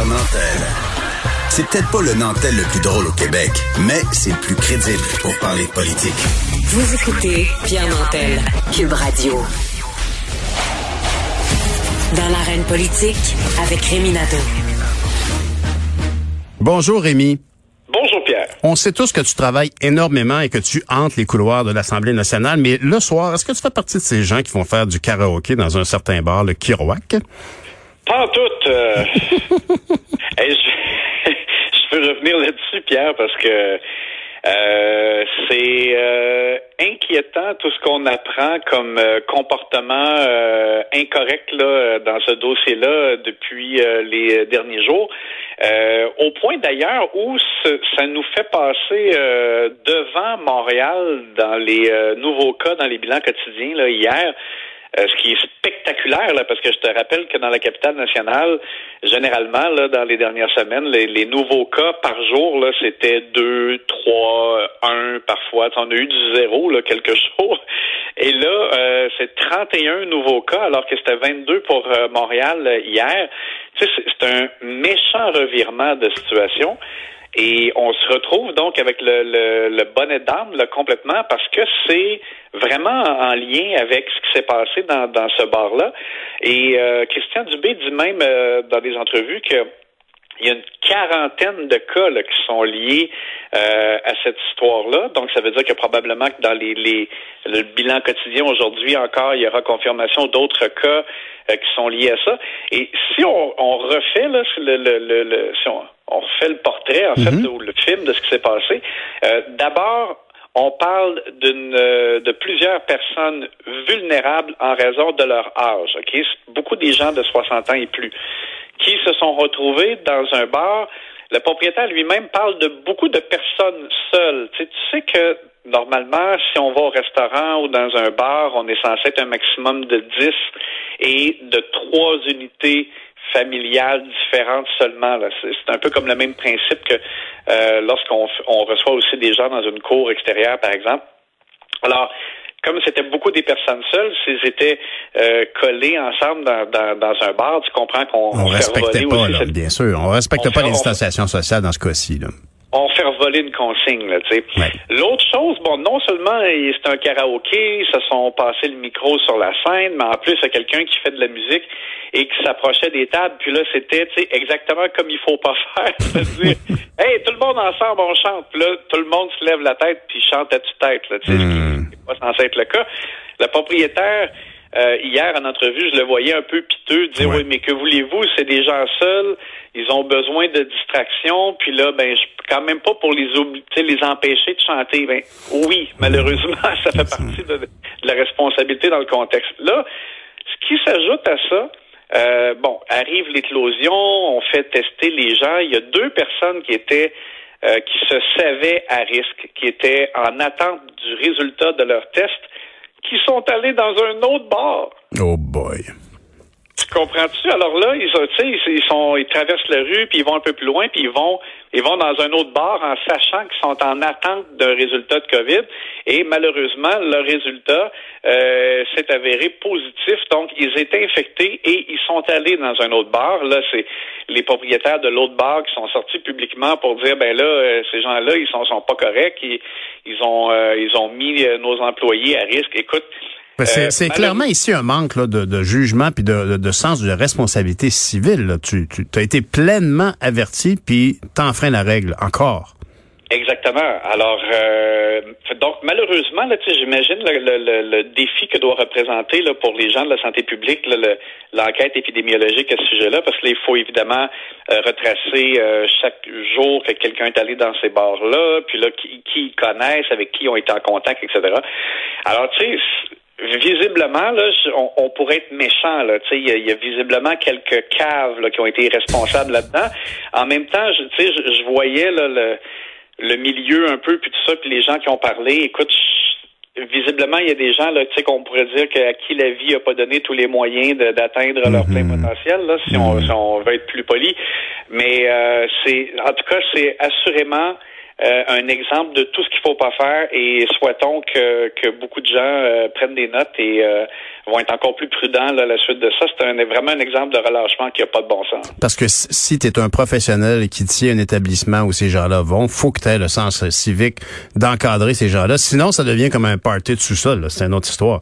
Pierre Nantel. C'est peut-être pas le Nantel le plus drôle au Québec, mais c'est le plus crédible pour parler de politique. Vous écoutez Pierre Nantel, Cube Radio. Dans l'arène politique, avec Rémi Nadeau. Bonjour Rémi. Bonjour Pierre. On sait tous que tu travailles énormément et que tu hantes les couloirs de l'Assemblée nationale, mais le soir, est-ce que tu fais partie de ces gens qui vont faire du karaoké dans un certain bar, le Kiroak? Pas en tout. euh, hey, je, je peux revenir là-dessus, Pierre, parce que euh, c'est euh, inquiétant tout ce qu'on apprend comme euh, comportement incorrect là, dans ce dossier-là depuis les derniers jours. Au point d'ailleurs où ce- ça nous fait passer devant Montréal dans les nouveaux cas, dans les bilans quotidiens là, hier. Euh, ce qui est spectaculaire, là, parce que je te rappelle que dans la capitale nationale, généralement, là, dans les dernières semaines, les, les nouveaux cas par jour, là, c'était deux, trois, un parfois. On a eu du zéro, là, quelques. Et là, euh, c'est 31 nouveaux cas, alors que c'était 22 pour euh, Montréal euh, hier. Tu sais, c'est un méchant revirement de situation. Et on se retrouve donc avec le, le, le bonnet d'âme là, complètement parce que c'est vraiment en lien avec ce qui s'est passé dans, dans ce bar-là. Et euh, Christian Dubé dit même euh, dans des entrevues que il y a une quarantaine de cas là, qui sont liés euh, à cette histoire-là. Donc, ça veut dire que probablement que dans les, les le bilan quotidien aujourd'hui encore, il y aura confirmation d'autres cas euh, qui sont liés à ça. Et si on, on refait là, le, le, le, le- si on, on refait le portrait en fait ou le film de ce qui s'est passé, euh, d'abord on parle d'une euh, de plusieurs personnes vulnérables en raison de leur âge. Ok, C'est beaucoup des gens de 60 ans et plus qui se sont retrouvés dans un bar. Le propriétaire lui-même parle de beaucoup de personnes seules. Tu sais, tu sais que normalement, si on va au restaurant ou dans un bar, on est censé être un maximum de 10 et de trois unités familiales différentes seulement. là. C'est un peu comme le même principe que euh, lorsqu'on on reçoit aussi des gens dans une cour extérieure, par exemple. Alors, comme c'était beaucoup des personnes seules, s'ils étaient euh, collés ensemble dans, dans, dans un bar, tu comprends qu'on On fait respectait pas, là, cette- bien sûr. On respecte On pas les on- distanciations sociales dans ce cas-ci. On fait voler une consigne, là, tu sais. Ouais. L'autre chose, bon, non seulement c'est un karaoké, ils se sont passés le micro sur la scène, mais en plus, il y a quelqu'un qui fait de la musique et qui s'approchait des tables, puis là, c'était, tu sais, exactement comme il faut pas faire. C'est-à-dire, hey, tout le monde ensemble, on chante, puis là, tout le monde se lève la tête, puis chante à tue-tête, là, tu sais, ce Hmm. qui n'est pas censé être le cas. Le propriétaire, euh, hier en entrevue, je le voyais un peu piteux, dire Ouais. oui, mais que voulez-vous, c'est des gens seuls, ils ont besoin de distraction, puis là, ben, je quand même pas pour les les empêcher de chanter. Ben, oui, malheureusement, ça fait partie de, de la responsabilité dans le contexte. Là, ce qui s'ajoute à ça, euh, bon, arrive l'éclosion, on fait tester les gens. Il y a deux personnes qui étaient euh, qui se savaient à risque, qui étaient en attente du résultat de leur test, sont allés dans un autre bar. Oh boy. Tu comprends-tu? Alors là, ils, ils sont, ils traversent la rue, puis ils vont un peu plus loin, puis ils vont, ils vont dans un autre bar en sachant qu'ils sont en attente d'un résultat de COVID. Et malheureusement, le résultat euh, s'est avéré positif. Donc, ils étaient infectés et ils sont allés dans un autre bar. Là, c'est les propriétaires de l'autre bar qui sont sortis publiquement pour dire, ben là, euh, ces gens-là, ils sont, sont pas corrects. Ils, ils ont, euh, ils ont mis euh, nos employés à risque. Écoute. Ben, c'est euh, malheure- clairement ici un manque là, de, de jugement puis de, de, de sens de responsabilité civile. là. Tu, tu as été pleinement averti puis t'enfreins la règle encore. Exactement. Alors, euh, donc malheureusement, là, j'imagine le, le, le, le défi que doit représenter là, pour les gens de la santé publique le- l'enquête épidémiologique à ce sujet-là, parce qu'il faut évidemment euh, retracer euh, chaque jour que quelqu'un est allé dans ces bars-là, puis là, qui, qui ils connaissent, avec qui ils ont été en contact, etc. Alors, tu sais, visiblement, là, on, on pourrait être méchant. Là, tu sais, il y, a- il y a visiblement quelques caves là, qui ont été responsables là-dedans. En même temps, je, tu sais, je, je voyais là, le, le milieu un peu, puis tout ça, puis les gens qui ont parlé. Écoute, je- visiblement, il y a des gens là, tu sais, qu'on pourrait dire que, à qui la vie n'a pas donné tous les moyens d'atteindre leur plein potentiel, là, si, on, si on veut être plus poli. Mais euh, c'est, en tout cas, c'est assurément euh, un exemple de tout ce qu'il faut pas faire et souhaitons que, que beaucoup de gens euh, prennent des notes et euh, vont être encore plus prudents là, à la suite de ça. C'est un, vraiment un exemple de relâchement qui n'a pas de bon sens. Parce que si tu es un professionnel qui tient un établissement où ces gens-là vont, faut que tu aies le sens civique d'encadrer ces gens-là. Sinon, ça devient comme un party de sous-sol. C'est une autre histoire.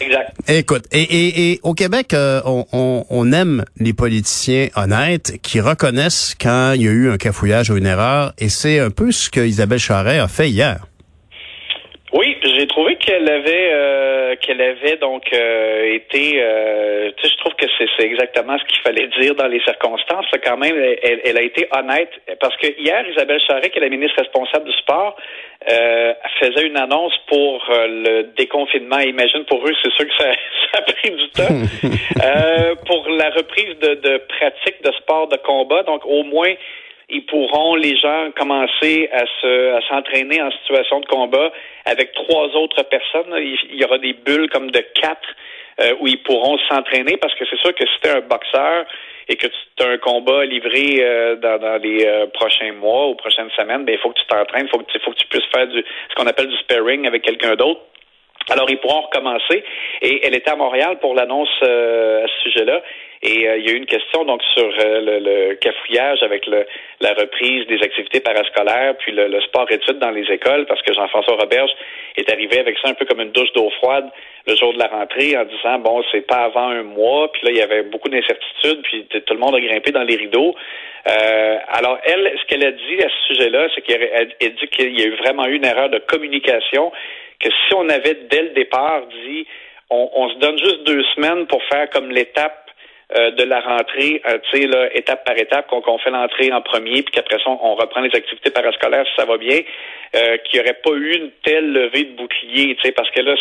Exact. Écoute, et, au Québec, euh, on, aime les politiciens honnêtes qui reconnaissent quand il y a eu un cafouillage ou une erreur, et c'est un peu ce que Isabelle Charret a fait hier. J'ai trouvé qu'elle avait euh, qu'elle avait donc euh, été. Euh, tu sais, je trouve que c'est exactement ce qu'il fallait dire dans les circonstances. Quand même, elle, elle, a été honnête parce que hier, Isabelle Charret, qui est la ministre responsable du sport, faisait une annonce pour le déconfinement. Imagine pour eux, c'est sûr que ça, ça, a pris du temps pour la reprise de, de pratiques de sport de combat. Donc, au moins ils pourront, les gens, commencer à se, à s'entraîner en situation de combat avec trois autres personnes. Il y aura des bulles comme de quatre euh, où ils pourront s'entraîner parce que c'est sûr que si tu un boxeur et que tu as un combat livré euh, dans, dans, les euh, prochains mois ou prochaines semaines, ben il faut que tu t'entraînes, faut que, faut que tu puisses faire du, ce qu'on appelle du sparring avec quelqu'un d'autre. Alors, ils pourront recommencer. Et elle était à Montréal pour l'annonce à ce sujet-là. Et euh, il y a eu une question donc sur euh, le, le, cafouillage avec le, la reprise des activités parascolaires, puis le, le sport-études dans les écoles, parce que Jean-François Roberge est arrivé avec ça un peu comme une douche d'eau froide le jour de la rentrée en disant bon c'est pas avant un mois, puis là il y avait beaucoup d'incertitudes, puis tout le monde a grimpé dans les rideaux. Euh, alors elle, ce qu'elle a dit à ce sujet-là, c'est qu'elle dit qu'il y a eu vraiment eu une erreur de communication, que si on avait dès le départ dit on, on se donne juste deux semaines pour faire comme l'étape euh, de la rentrée, euh, tu sais, étape par étape, qu'on fait l'entrée en premier, puis qu'après ça, on reprend les activités parascolaires si ça va bien, euh, qu'il n'y aurait pas eu une telle levée de bouclier, tu sais, parce que là,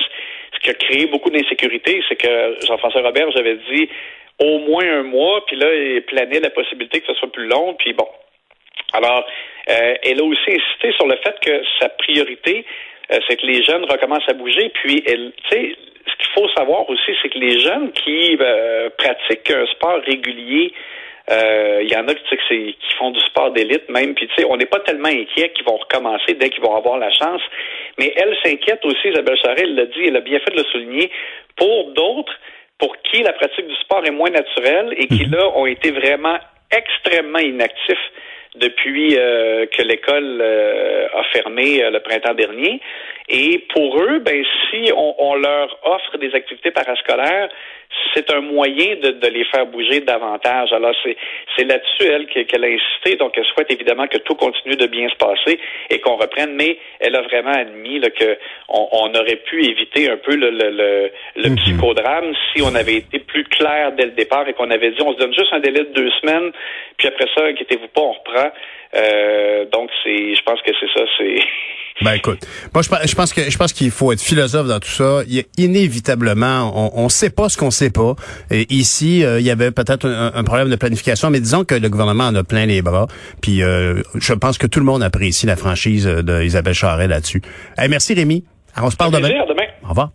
ce qui a créé beaucoup d'insécurité, c'est que Jean-François Robert, j'avais dit au moins un mois, puis là, il planait la possibilité que ce soit plus long, puis bon. Alors, euh, elle a aussi insisté sur le fait que sa priorité, c'est que les jeunes recommencent à bouger, puis elle, tu sais, faut savoir aussi, c'est que les jeunes qui euh, pratiquent un sport régulier, euh, il y en a qui, qui font du sport d'élite même, puis tu sais, on n'est pas tellement inquiet qu'ils vont recommencer dès qu'ils vont avoir la chance. Mais elle s'inquiète aussi, Isabelle elle l'a dit, elle a bien fait de le souligner, pour d'autres pour qui la pratique du sport est moins naturelle et qui, mhm. là, ont été vraiment extrêmement inactifs depuis euh, que l'école euh, a fermé euh, le printemps dernier. Et pour eux, ben si on, on leur offre des activités parascolaires, c'est un moyen de, de, les faire bouger davantage. Alors, c'est, c'est là-dessus, elle, qu'elle a insisté. Donc, elle souhaite évidemment que tout continue de bien se passer et qu'on reprenne, mais elle a vraiment admis que on, aurait pu éviter un peu le, le, le, mhm. psychodrame si on avait été plus clair dès le départ et qu'on avait dit on se donne juste un délai de deux semaines, puis après ça, inquiétez-vous pas, on reprend. Euh, donc, c'est, je pense que c'est ça, c'est Ben écoute, moi je, pense que je pense qu'il faut être philosophe dans tout ça. Il y a inévitablement, on ne sait pas ce qu'on sait pas. Et ici, euh, il y avait peut-être un, problème de planification, mais disons que le gouvernement en a plein les bras. Puis euh, je pense que tout le monde apprécie la franchise d'Isabelle Charret là-dessus. merci Rémi. on se parle demain. demain. Au revoir.